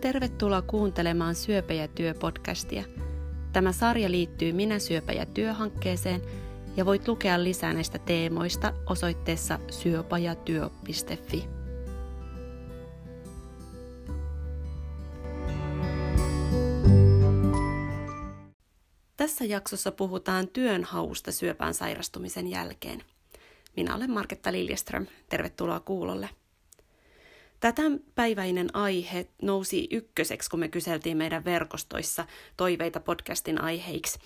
Tervetuloa kuuntelemaan Syöpä ja työ podcastia. Tämä sarja liittyy Minä syöpä ja työ-hankkeeseen ja voit lukea lisää näistä teemoista osoitteessa syöpäjatyö.fi. Tässä jaksossa puhutaan työnhausta syöpään sairastumisen jälkeen. Minä olen Marketta Liljeström. Tervetuloa kuulolle. Tätä päiväinen aihe nousi ykköseksi, kun me kyseltiin meidän verkostoissa toiveita podcastin aiheiksi.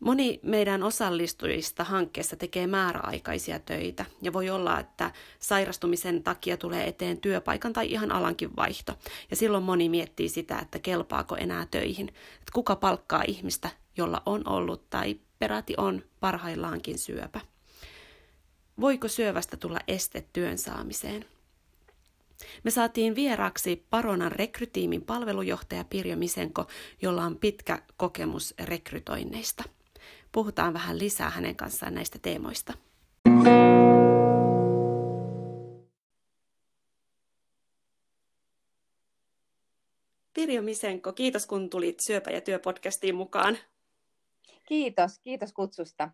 Moni meidän osallistujista hankkeessa tekee määräaikaisia töitä ja voi olla, että sairastumisen takia tulee eteen työpaikan tai ihan alankin vaihto. Ja silloin moni miettii sitä, että kelpaako enää töihin. Että kuka palkkaa ihmistä, jolla on ollut tai peräti on parhaillaankin syöpä. Voiko syövästä tulla este työn saamiseen? Me saatiin vieraaksi Paronan rekrytiimin palvelujohtaja Pirjo Misenko, jolla on pitkä kokemus rekrytoinneista. Puhutaan vähän lisää hänen kanssaan näistä teemoista. Pirjo Misenko, kiitos kun tulit Syöpä- ja työpodcastiin mukaan. Kiitos, kiitos kutsusta.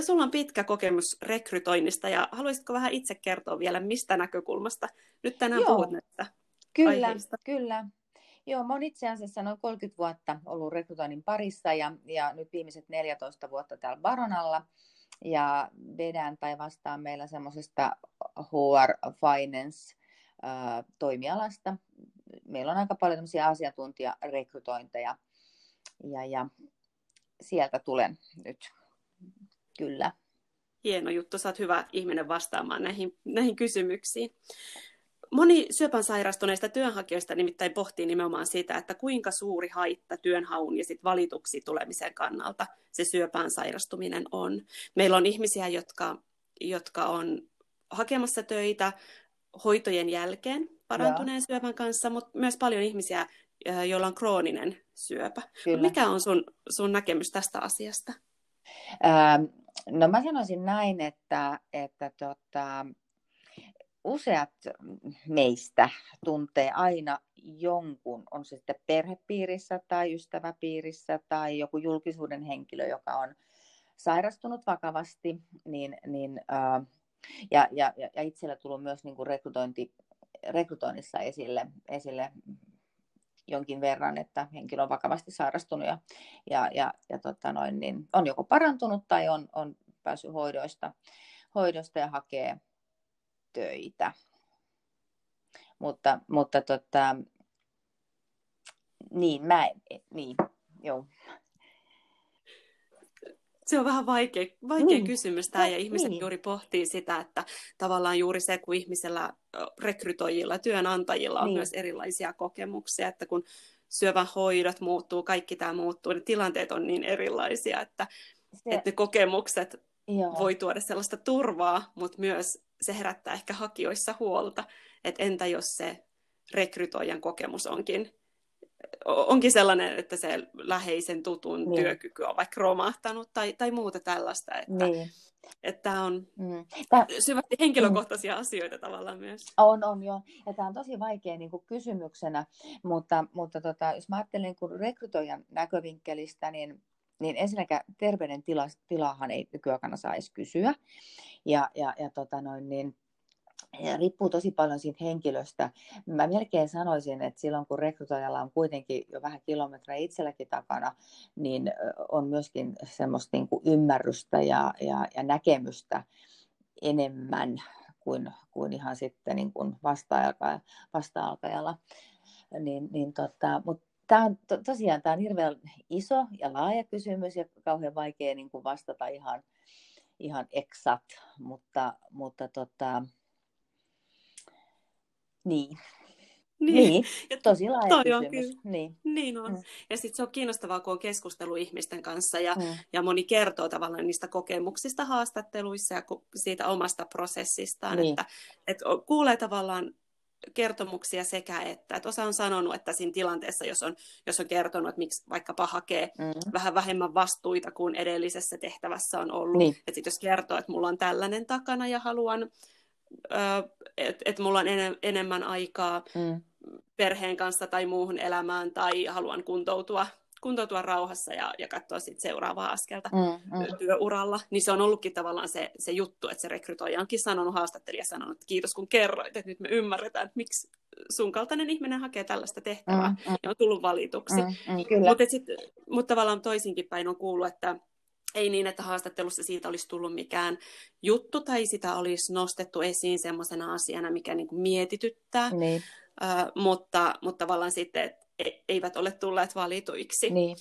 Sulla on pitkä kokemus rekrytoinnista ja haluaisitko vähän itse kertoa vielä, mistä näkökulmasta nyt tänään Joo, puhut näistä Kyllä, aiheista? kyllä. Joo, mä oon itse asiassa noin 30 vuotta ollut rekrytoinnin parissa ja, ja nyt viimeiset 14 vuotta täällä Baronalla. Ja vedän tai vastaan meillä semmoisesta HR Finance toimialasta. Meillä on aika paljon asiantuntijarekrytointeja ja, ja sieltä tulen nyt Kyllä. Hieno juttu, sä oot hyvä ihminen vastaamaan näihin, näihin kysymyksiin. Moni syöpän sairastuneista työnhakijoista nimittäin pohtii nimenomaan sitä, että kuinka suuri haitta työnhaun ja sit valituksi tulemisen kannalta se syöpään sairastuminen on. Meillä on ihmisiä, jotka, jotka on hakemassa töitä hoitojen jälkeen parantuneen Joo. syöpän kanssa, mutta myös paljon ihmisiä, joilla on krooninen syöpä. Kyllä. Mikä on sun, sun näkemys tästä asiasta? Ähm, no mä sanoisin näin, että, että tota, useat meistä tuntee aina jonkun, on se sitten perhepiirissä tai ystäväpiirissä tai joku julkisuuden henkilö, joka on sairastunut vakavasti, niin, niin, äh, ja, ja, ja itsellä tullut myös niin kuin rekrytointi, rekrytoinnissa esille, esille jonkin verran, että henkilö on vakavasti sairastunut ja, ja, ja, ja tota noin, niin on joko parantunut tai on, on päässyt hoidoista, hoidosta ja hakee töitä. Mutta, mutta tota, niin, mä, niin, joo se on vähän vaikea, vaikea niin. kysymys tämä, ja ihmiset niin. juuri pohtii sitä, että tavallaan juuri se, kun ihmisellä, rekrytoijilla, työnantajilla on niin. myös erilaisia kokemuksia, että kun syövän hoidot muuttuu, kaikki tämä muuttuu, ne tilanteet on niin erilaisia, että, se... että ne kokemukset Joo. voi tuoda sellaista turvaa, mutta myös se herättää ehkä hakijoissa huolta, että entä jos se rekrytoijan kokemus onkin onkin sellainen, että se läheisen tutun niin. työkyky on vaikka romahtanut tai, tai muuta tällaista. Että, niin. että on mm. Tää, syvästi henkilökohtaisia mm. asioita tavallaan myös. On, on joo. Ja tämä on tosi vaikea niin kuin kysymyksenä, mutta, mutta tota, jos mä ajattelen niin kuin rekrytoijan näkövinkkelistä, niin niin ensinnäkään terveyden tila, tilahan ei nykyään saa edes kysyä. Ja, ja, ja tota noin, niin, ja riippuu tosi paljon siitä henkilöstä. Mä melkein sanoisin, että silloin kun rekrytoijalla on kuitenkin jo vähän kilometrejä itselläkin takana, niin on myöskin semmoista niin kuin ymmärrystä ja, ja, ja näkemystä enemmän kuin, kuin ihan sitten niin kuin vasta-alkajalla. Niin, niin tota, mutta tämä on to, tosiaan tämä on hirveän iso ja laaja kysymys ja kauhean vaikea niin kuin vastata ihan, ihan eksat, mutta, mutta tota, niin. Niin. niin. Ja tosi laaja toi kysymys. On kyllä. Niin. niin on. Mm. Ja sitten se on kiinnostavaa, kun on keskustelu ihmisten kanssa ja, mm. ja moni kertoo tavallaan niistä kokemuksista haastatteluissa ja siitä omasta prosessistaan. Niin. Että, että kuulee tavallaan kertomuksia sekä että. Että osa on sanonut, että siinä tilanteessa, jos on, jos on kertonut, että miksi vaikkapa hakee mm. vähän vähemmän vastuita kuin edellisessä tehtävässä on ollut. Niin. Että sit jos kertoo, että mulla on tällainen takana ja haluan että et mulla on en, enemmän aikaa mm. perheen kanssa tai muuhun elämään tai haluan kuntoutua kuntoutua rauhassa ja, ja katsoa sit seuraavaa askelta mm, mm. työuralla, niin se on ollutkin tavallaan se, se juttu, että se rekrytoija onkin sanonut, haastattelija sanonut, että kiitos kun kerroit, että nyt me ymmärretään, että miksi sun kaltainen ihminen hakee tällaista tehtävää mm, mm. ja on tullut valituksi. Mm, mm, Mutta mut tavallaan toisinkin päin on kuullut, että ei niin, että haastattelussa siitä olisi tullut mikään juttu tai sitä olisi nostettu esiin semmoisena asiana, mikä niin kuin mietityttää, niin. Uh, mutta, mutta tavallaan sitten, että E- eivät ole tulleet valituiksi. Niin.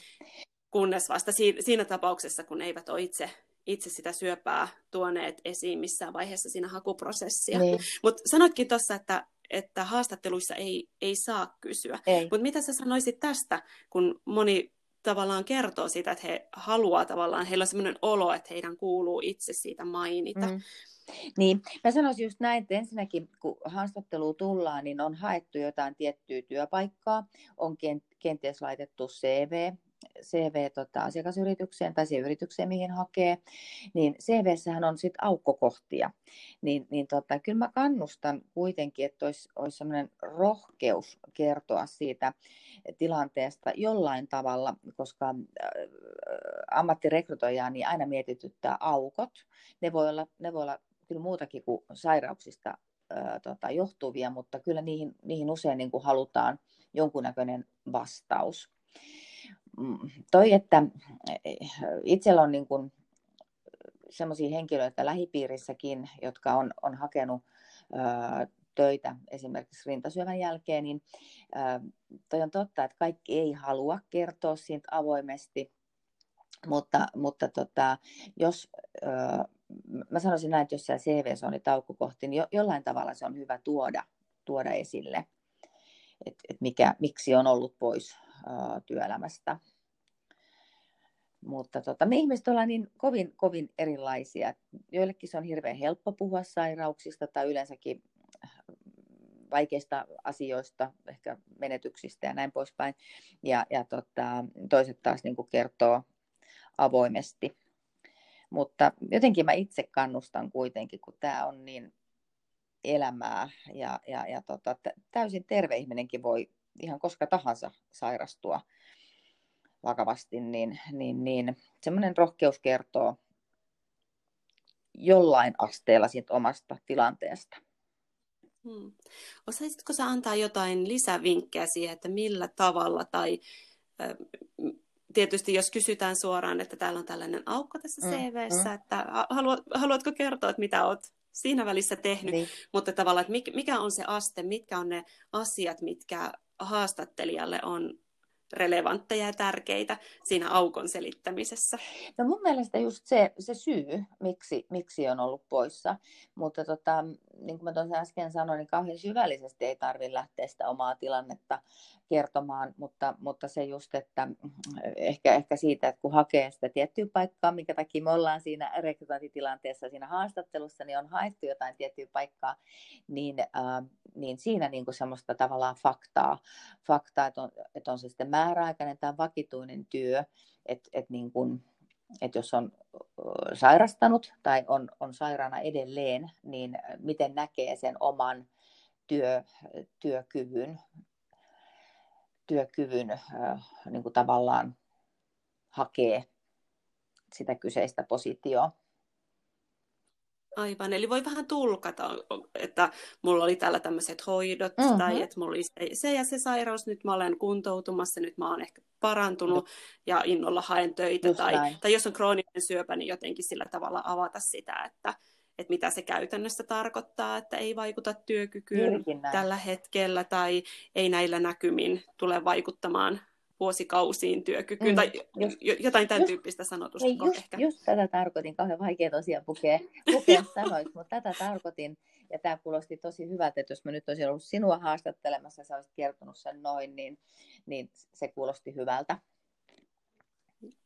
Kunnes vasta siinä, siinä tapauksessa, kun eivät ole itse, itse sitä syöpää tuoneet esiin missään vaiheessa siinä hakuprosessia. Niin. Mutta sanoitkin tuossa, että, että haastatteluissa ei, ei saa kysyä. Mutta mitä sä sanoisit tästä, kun moni tavallaan kertoo sitä, että he haluaa tavallaan, heillä on sellainen olo, että heidän kuuluu itse siitä mainita. Mm. Niin, mä sanoisin just näin, että ensinnäkin kun haastatteluun tullaan, niin on haettu jotain tiettyä työpaikkaa, on kenties laitettu CV, CV tota, asiakasyritykseen tai siihen yritykseen, mihin hakee, niin CVssähän on sitten aukkokohtia. Niin, niin tota, kyllä mä kannustan kuitenkin, että olisi, olisi sellainen rohkeus kertoa siitä tilanteesta jollain tavalla, koska äh, ammattirekrytoijaa niin aina mietityttää aukot. Ne voi olla, ne voi olla kyllä muutakin kuin sairauksista ää, tota, johtuvia, mutta kyllä niihin, niihin usein niin kuin halutaan jonkunnäköinen vastaus. Toi, että itsellä on niin kuin sellaisia henkilöitä lähipiirissäkin, jotka on, on hakenut ää, töitä esimerkiksi rintasyövän jälkeen, niin ää, toi on totta, että kaikki ei halua kertoa siitä avoimesti, mutta, mutta tota, jos ää, mä sanoisin näin, että jos siellä CV on niin taukokohti, niin jo, jollain tavalla se on hyvä tuoda, tuoda esille, että et mikä, miksi on ollut pois työelämästä. Mutta tota, me ihmiset ollaan niin kovin, kovin erilaisia. Joillekin se on hirveän helppo puhua sairauksista tai yleensäkin vaikeista asioista, ehkä menetyksistä ja näin poispäin. Ja, ja tota, toiset taas niin kertoo avoimesti. Mutta jotenkin mä itse kannustan kuitenkin, kun tämä on niin elämää ja, ja, ja tota, täysin terve ihminenkin voi ihan koska tahansa sairastua vakavasti, niin, niin, niin semmoinen rohkeus kertoo jollain asteella siitä omasta tilanteesta. Hmm. Osaisitko sä antaa jotain lisävinkkejä siihen, että millä tavalla tai tietysti jos kysytään suoraan, että täällä on tällainen aukko tässä CVssä, mm, että haluat, haluatko kertoa, että mitä olet siinä välissä tehnyt, niin. mutta tavallaan, että mikä on se aste, mitkä on ne asiat, mitkä haastattelijalle on relevantteja ja tärkeitä siinä aukon selittämisessä? No mun mielestä just se, se syy, miksi, miksi on ollut poissa, mutta tota, niin kuin mä tuossa äsken sanoin, niin kauhean syvällisesti ei tarvitse lähteä sitä omaa tilannetta kertomaan, mutta, mutta se just, että ehkä, ehkä siitä, että kun hakee sitä tiettyä paikkaa, minkä takia me ollaan siinä rekrytointitilanteessa, siinä haastattelussa, niin on haettu jotain tiettyä paikkaa, niin, äh, niin siinä niin kuin semmoista tavallaan faktaa, faktaa että, on, että on se sitten määräaikainen tai vakituinen työ, että, että niin että jos on sairastanut tai on, on sairaana edelleen, niin miten näkee sen oman työ, työkyvyn työkyvyn niin kuin tavallaan hakee sitä kyseistä positioa. Aivan, eli voi vähän tulkata, että mulla oli täällä tämmöiset hoidot, mm-hmm. tai että mulla oli se ja se sairaus, nyt mä olen kuntoutumassa, nyt mä oon ehkä parantunut ja innolla haen töitä, tai, tai jos on krooninen syöpä, niin jotenkin sillä tavalla avata sitä, että, että mitä se käytännössä tarkoittaa, että ei vaikuta työkykyyn tällä hetkellä tai ei näillä näkymin tule vaikuttamaan vuosikausiin työkykyyn mm, tai just, jotain tämän just, tyyppistä sanotusta. Ei, just, ehkä. just tätä tarkoitin, kauhean vaikea tosiaan pukea, pukea sanoiksi, mutta tätä tarkoitin ja tämä kuulosti tosi hyvältä, että jos mä nyt olisin ollut sinua haastattelemassa ja sä olisit kertonut sen noin, niin, niin se kuulosti hyvältä.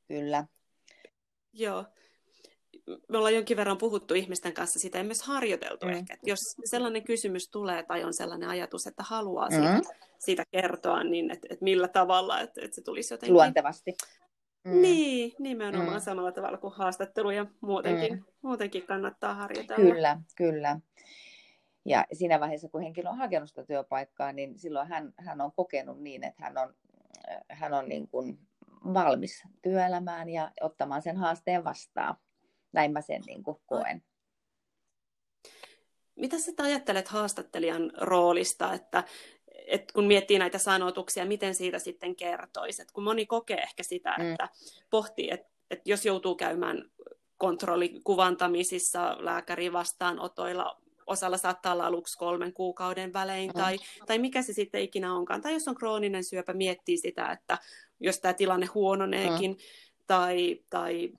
Kyllä. Joo me ollaan jonkin verran puhuttu ihmisten kanssa sitä ja myös harjoiteltu mm. ehkä. Että jos sellainen kysymys tulee tai on sellainen ajatus, että haluaa siitä, mm. siitä kertoa, niin että, että millä tavalla, että, että se tulisi jotenkin... Luontevasti. Mm. Niin, nimenomaan mm. samalla tavalla kuin haastattelu ja muutenkin, mm. muutenkin kannattaa harjoitella. Kyllä, kyllä. Ja siinä vaiheessa, kun henkilö on hakenut sitä työpaikkaa, niin silloin hän, hän on kokenut niin, että hän on, hän on niin kuin valmis työelämään ja ottamaan sen haasteen vastaan. Näin mä sen niin kuin koen. Mitä sä ajattelet haastattelijan roolista, että, että kun miettii näitä sanotuksia, miten siitä sitten kertoisi? Että kun moni kokee ehkä sitä, mm. että pohtii, että, että jos joutuu käymään kontrollikuvantamisissa lääkäri vastaanotoilla, osalla saattaa olla aluksi kolmen kuukauden välein, mm. tai, tai mikä se sitten ikinä onkaan. Tai jos on krooninen syöpä, miettii sitä, että jos tämä tilanne huononeekin, mm. tai, tai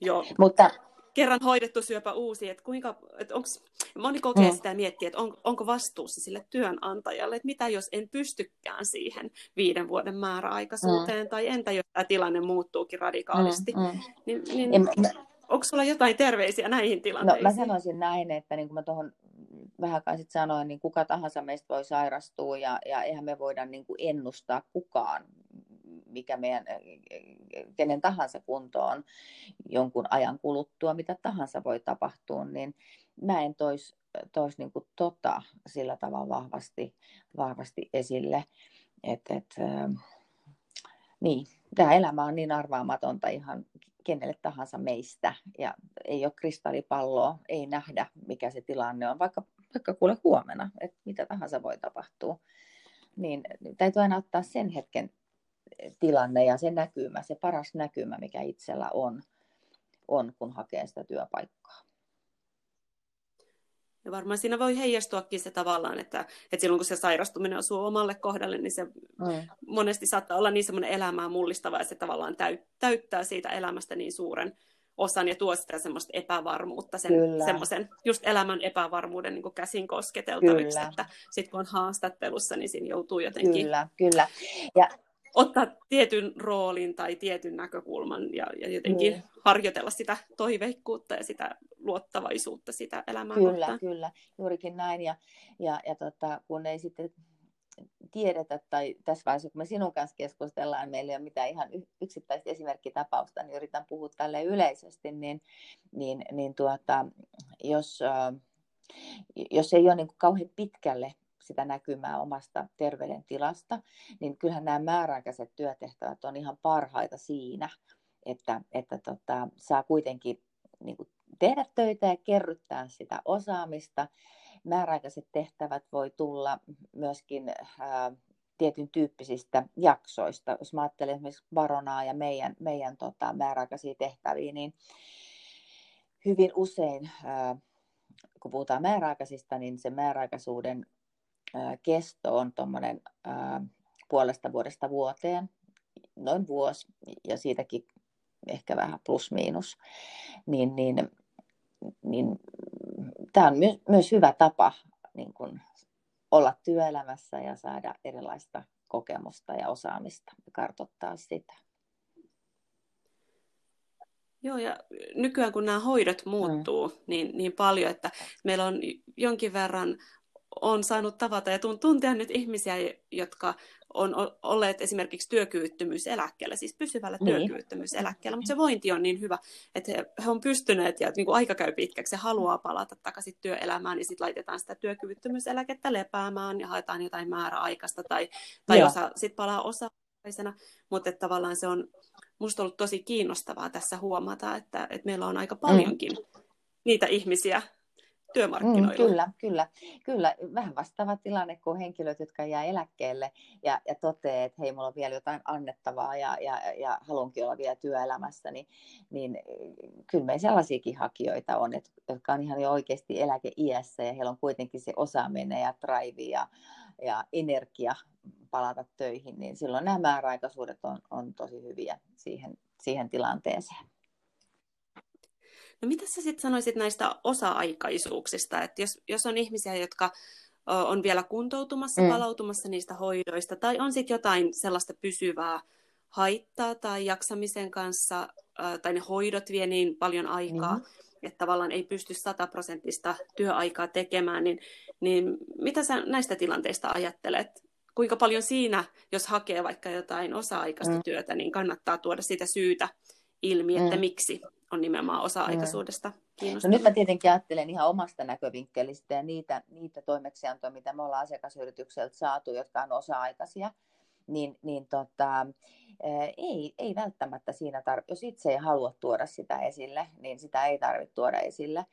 jo Mutta... kerran hoidettu syöpä uusi, että kuinka, että onks, moni kokee mm. sitä ja miettii, että on, onko vastuussa sille työnantajalle, että mitä jos en pystykään siihen viiden vuoden määräaikaisuuteen, mm. tai entä jos tämä tilanne muuttuukin radikaalisti, mm. Mm. niin, niin en, onko sulla jotain terveisiä näihin tilanteisiin? No mä sanoisin näin, että niin kuin mä tuohon vähän kai sit sanoin, niin kuka tahansa meistä voi sairastua ja, ja eihän me voida niin kuin ennustaa kukaan, mikä meidän, kenen tahansa kunto on jonkun ajan kuluttua, mitä tahansa voi tapahtua, niin mä en tois, tois niin kuin tota sillä tavalla vahvasti, vahvasti esille. Et, et, äh, niin, tämä elämä on niin arvaamatonta ihan kenelle tahansa meistä ja ei ole kristallipalloa, ei nähdä mikä se tilanne on, vaikka, vaikka kuule huomenna, että mitä tahansa voi tapahtua. Niin täytyy aina ottaa sen hetken tilanne ja se näkymä, se paras näkymä, mikä itsellä on, on kun hakee sitä työpaikkaa. Ja varmaan siinä voi heijastuakin se tavallaan, että, että silloin kun se sairastuminen osuu omalle kohdalle, niin se mm. monesti saattaa olla niin semmoinen elämää mullistava, ja se tavallaan täyttää siitä elämästä niin suuren osan ja tuo sitä semmoista epävarmuutta, sen, semmoisen just elämän epävarmuuden niin käsin kosketeltaviksi, että sitten kun on haastattelussa, niin siinä joutuu jotenkin kyllä, kyllä. Ja ottaa tietyn roolin tai tietyn näkökulman ja, ja jotenkin mm. harjoitella sitä toiveikkuutta ja sitä luottavaisuutta sitä elämää Kyllä, kohtaan. kyllä, juurikin näin. Ja, ja, ja tota, kun ei sitten tiedetä, tai tässä vaiheessa, kun me sinun kanssa keskustellaan, meillä ei ole mitään ihan yksittäistä esimerkkitapausta, niin yritän puhua tälle yleisesti, niin, niin, niin tuota, jos, jos ei ole niin kuin kauhean pitkälle sitä näkymää omasta terveydentilasta, niin kyllähän nämä määräaikaiset työtehtävät on ihan parhaita siinä, että, että tota, saa kuitenkin niin kuin tehdä töitä ja kerryttää sitä osaamista. Määräaikaiset tehtävät voi tulla myöskin ää, tietyn tyyppisistä jaksoista. Jos mä ajattelen esimerkiksi Baronaa ja meidän, meidän tota, määräaikaisia tehtäviä, niin hyvin usein, ää, kun puhutaan määräaikaisista, niin se määräaikaisuuden kesto on tuommoinen puolesta vuodesta vuoteen, noin vuosi ja siitäkin ehkä vähän plus miinus, niin, niin, niin tämä on myös, myös hyvä tapa niin kun olla työelämässä ja saada erilaista kokemusta ja osaamista ja kartoittaa sitä. Joo, ja nykyään kun nämä hoidot muuttuu mm. niin, niin paljon, että meillä on jonkin verran on saanut tavata. Ja tuntea nyt ihmisiä, jotka on olleet esimerkiksi työkyvyttömyyseläkkeellä, siis pysyvällä niin. työkyvyttömyyseläkkeellä, mutta se vointi on niin hyvä, että he, he on pystyneet ja niin kuin aika käy pitkäksi. Ja haluaa palata takaisin työelämään, niin sitten laitetaan sitä työkyvyttömyyseläkettä lepäämään ja haetaan jotain määräaikaista tai, tai osa, sit palaa osa-aikaisena, mutta että tavallaan se on musta ollut tosi kiinnostavaa tässä huomata, että, että meillä on aika paljonkin mm. niitä ihmisiä, työmarkkinoilla. Mm, kyllä, kyllä, kyllä. Vähän vastaava tilanne kuin henkilöt, jotka jää eläkkeelle ja, ja toteaa, että hei, mulla on vielä jotain annettavaa ja, ja, ja haluankin olla vielä työelämässä, niin, niin kyllä meillä sellaisiakin hakijoita on, että, jotka on ihan jo oikeasti eläkeiässä ja heillä on kuitenkin se osaaminen ja drive ja, ja energia palata töihin, niin silloin nämä määräaikaisuudet on, on tosi hyviä siihen, siihen tilanteeseen. No mitä sä sitten sanoisit näistä osa-aikaisuuksista, että jos, jos on ihmisiä, jotka on vielä kuntoutumassa, mm. palautumassa niistä hoidoista, tai on sitten jotain sellaista pysyvää haittaa tai jaksamisen kanssa, tai ne hoidot vie niin paljon aikaa, mm. että tavallaan ei pysty sataprosenttista työaikaa tekemään, niin, niin mitä sä näistä tilanteista ajattelet? Kuinka paljon siinä, jos hakee vaikka jotain osa-aikaista mm. työtä, niin kannattaa tuoda sitä syytä ilmi, että mm. miksi on nimenomaan osa-aikaisuudesta No nyt mä tietenkin ajattelen ihan omasta näkövinkkelistä ja niitä, niitä toimeksiantoja, mitä me ollaan asiakasyritykseltä saatu, jotka on osa-aikaisia, niin, niin tota, ei, ei välttämättä siinä tarvitse, jos itse ei halua tuoda sitä esille, niin sitä ei tarvitse tuoda esille.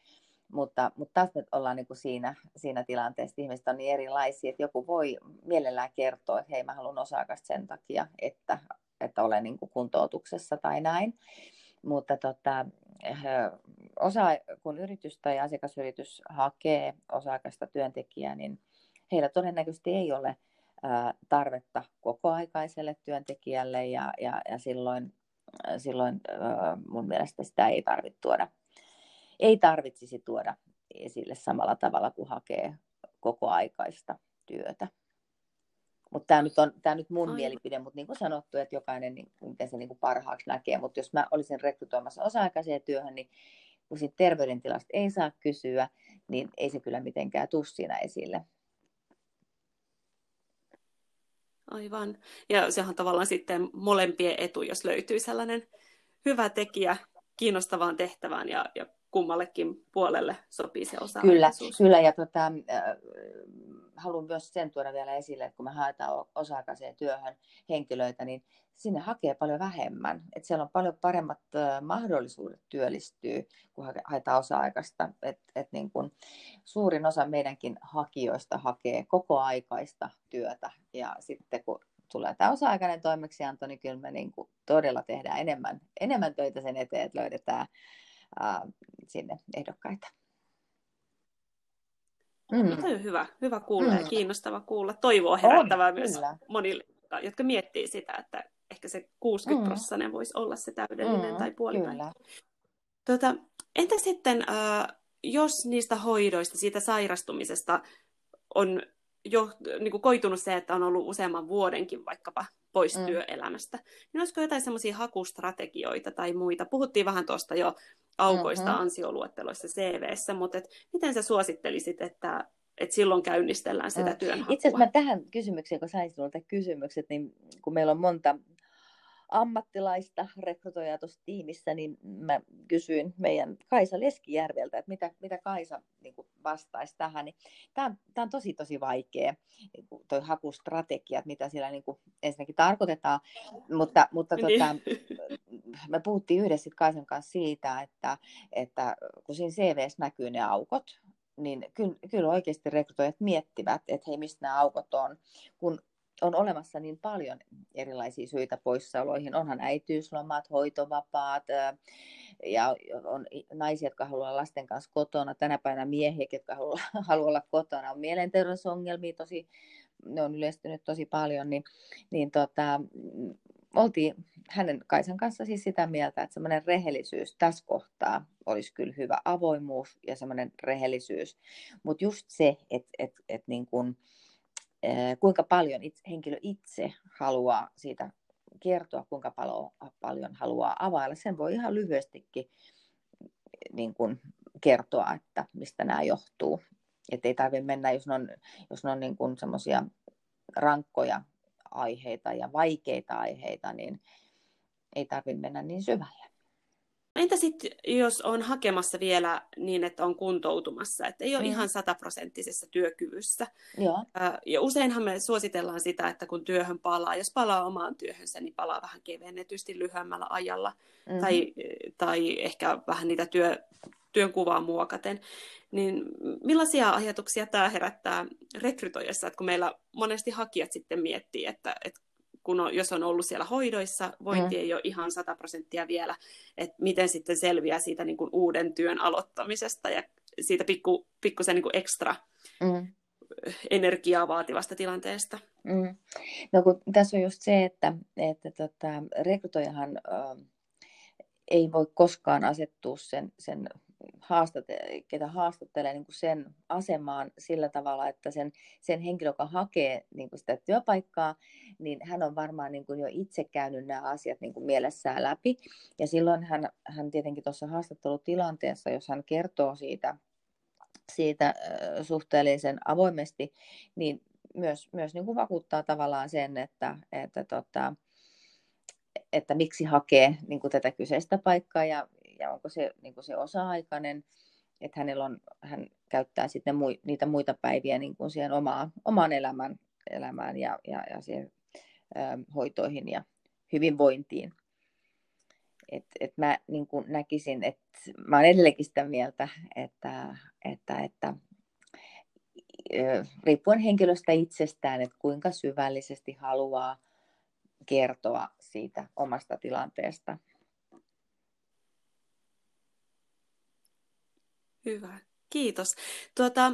Mutta, mutta taas me ollaan niin kuin siinä, siinä tilanteessa, että ihmiset on niin erilaisia, että joku voi mielellään kertoa, että hei mä haluan osa sen takia, että, että olen niin kuin kuntoutuksessa tai näin. Mutta tota, osa, kun yritys tai asiakasyritys hakee osa-aikaista työntekijää, niin heillä todennäköisesti ei ole tarvetta kokoaikaiselle työntekijälle ja, ja, ja silloin, silloin mun mielestä sitä ei tarvitse tuoda, ei tarvitsisi tuoda esille samalla tavalla kuin hakee kokoaikaista työtä. Mutta tämä nyt on tämä nyt mun Aivan. mielipide, mutta niin kuin sanottu, että jokainen niin, miten se niin kuin parhaaksi näkee. Mutta jos mä olisin rekrytoimassa osa-aikaiseen työhön, niin kun siitä terveydentilasta ei saa kysyä, niin ei se kyllä mitenkään tuu siinä esille. Aivan. Ja sehän on tavallaan sitten molempien etu, jos löytyy sellainen hyvä tekijä kiinnostavaan tehtävään ja, ja kummallekin puolelle sopii se osa Kyllä, kyllä ja tota, äh, haluan myös sen tuoda vielä esille, että kun me haetaan osa-aikaiseen työhön henkilöitä, niin sinne hakee paljon vähemmän. Et siellä on paljon paremmat mahdollisuudet työllistyä, kun haetaan osa-aikaista. Et, et niin kun suurin osa meidänkin hakijoista hakee koko-aikaista työtä ja sitten kun tulee tämä osa-aikainen toimeksianto, niin kyllä me niin kuin todella tehdään enemmän, enemmän töitä sen eteen, että löydetään ää, sinne ehdokkaita. Mm. On hyvä, hyvä kuulla mm. ja kiinnostava kuulla. Toivoa herättävää on, myös kyllä. monille, jotka miettii sitä, että ehkä se 60 prosenttia mm. voisi olla se täydellinen mm, tai puolipäin. Tota, entä sitten, äh, jos niistä hoidoista, siitä sairastumisesta on jo niin kuin koitunut se, että on ollut useamman vuodenkin vaikkapa pois mm. työelämästä, niin olisiko jotain semmoisia hakustrategioita tai muita? Puhuttiin vähän tuosta jo aukoista mm-hmm. ansioluetteloissa CVssä, mutta et miten sä suosittelisit, että, että silloin käynnistellään sitä mm. työnhakua? Itse asiassa mä tähän kysymykseen, kun sain sinulta kysymykset, niin kun meillä on monta ammattilaista rekrytoijaa tuossa tiimissä, niin mä kysyin meidän Kaisa Leskijärveltä, että mitä, mitä Kaisa niin vastaisi tähän. Niin tämä, on, tämä on tosi tosi vaikea, niin tuo hakustrategia, että mitä siellä niin kuin ensinnäkin tarkoitetaan, mutta, mutta niin. tota, me puhuttiin yhdessä Kaisan kanssa siitä, että, että kun siinä CVS näkyy ne aukot, niin kyllä, kyllä oikeasti rekrytoijat miettivät, että hei, mistä nämä aukot on, kun on olemassa niin paljon erilaisia syitä poissaoloihin. Onhan äitiyslomat, hoitovapaat ja on naisia, jotka haluaa lasten kanssa kotona. Tänä päivänä miehiä, jotka haluaa olla kotona. On mielenterveysongelmia tosi, ne on yleistynyt tosi paljon, niin, niin tota, oltiin hänen Kaisan kanssa siis sitä mieltä, että semmoinen rehellisyys tässä kohtaa olisi kyllä hyvä avoimuus ja semmoinen rehellisyys. Mutta just se, että et, et niin kun, kuinka paljon itse, henkilö itse haluaa siitä kertoa, kuinka paljon, paljon haluaa availla. Sen voi ihan lyhyestikin niin kuin kertoa, että mistä nämä johtuu. Että ei tarvitse mennä, jos ne on, jos ne on niin kuin semmoisia rankkoja aiheita ja vaikeita aiheita, niin ei tarvitse mennä niin syvälle. Entä sitten, jos on hakemassa vielä niin, että on kuntoutumassa, että ei ole mm. ihan sataprosenttisessa työkyvyssä. Joo. Ja useinhan me suositellaan sitä, että kun työhön palaa, jos palaa omaan työhönsä, niin palaa vähän kevennetysti lyhyemmällä ajalla. Mm-hmm. Tai, tai ehkä vähän niitä työ, työnkuvaa muokaten. Niin millaisia ajatuksia tämä herättää rekrytoijassa, että kun meillä monesti hakijat sitten miettii, että, että kun on, jos on ollut siellä hoidoissa, vointi mm. ei ole ihan 100 prosenttia vielä, että miten sitten selviää siitä niin kuin uuden työn aloittamisesta ja siitä pikku, pikkusen niin kuin ekstra mm. energiaa vaativasta tilanteesta. Mm. No kun tässä on just se, että, että tota, rekrytoijahan äh, ei voi koskaan asettua sen, sen haastate, ketä haastattelee niin kuin sen asemaan sillä tavalla, että sen, sen henkilö, joka hakee niin kuin sitä työpaikkaa, niin hän on varmaan niin kuin jo itse käynyt nämä asiat niin kuin mielessään läpi. Ja silloin hän, hän tietenkin tuossa haastattelutilanteessa, jos hän kertoo siitä, siitä suhteellisen avoimesti, niin myös, myös niin kuin vakuuttaa tavallaan sen, että, että, tota, että miksi hakee niin kuin tätä kyseistä paikkaa ja, ja onko se, niin kuin se osa-aikainen, että hänellä on, hän käyttää sitten mui, niitä muita päiviä niin kuin siihen omaan, omaan elämään, elämään ja, ja, ja siihen hoitoihin ja hyvinvointiin. Et, et mä niin näkisin, että mä olen edelleenkin sitä mieltä, että, että, että riippuen henkilöstä itsestään, että kuinka syvällisesti haluaa kertoa siitä omasta tilanteesta. Hyvä, kiitos. Tuota,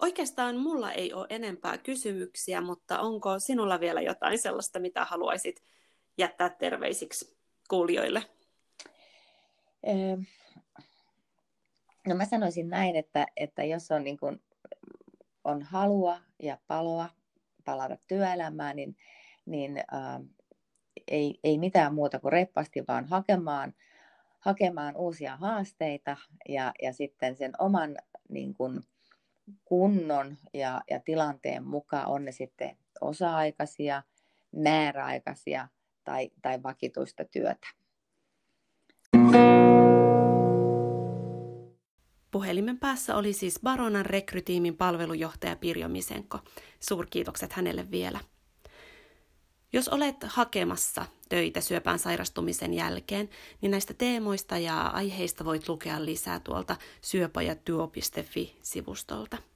oikeastaan mulla ei ole enempää kysymyksiä, mutta onko sinulla vielä jotain sellaista, mitä haluaisit jättää terveisiksi kuulijoille? No mä sanoisin näin, että, että jos on, niin kuin, on halua ja paloa palata työelämään, niin, niin äh, ei, ei mitään muuta kuin reppasti vaan hakemaan, hakemaan uusia haasteita ja, ja sitten sen oman niin kuin, kunnon ja, ja tilanteen mukaan on ne sitten osa-aikaisia, määräaikaisia tai, tai vakituista työtä. Puhelimen päässä oli siis Baronan rekrytiimin palvelujohtaja Pirjo Misenko. Suurkiitokset hänelle vielä. Jos olet hakemassa töitä syöpään sairastumisen jälkeen, niin näistä teemoista ja aiheista voit lukea lisää tuolta syöpäjätyö.fi-sivustolta.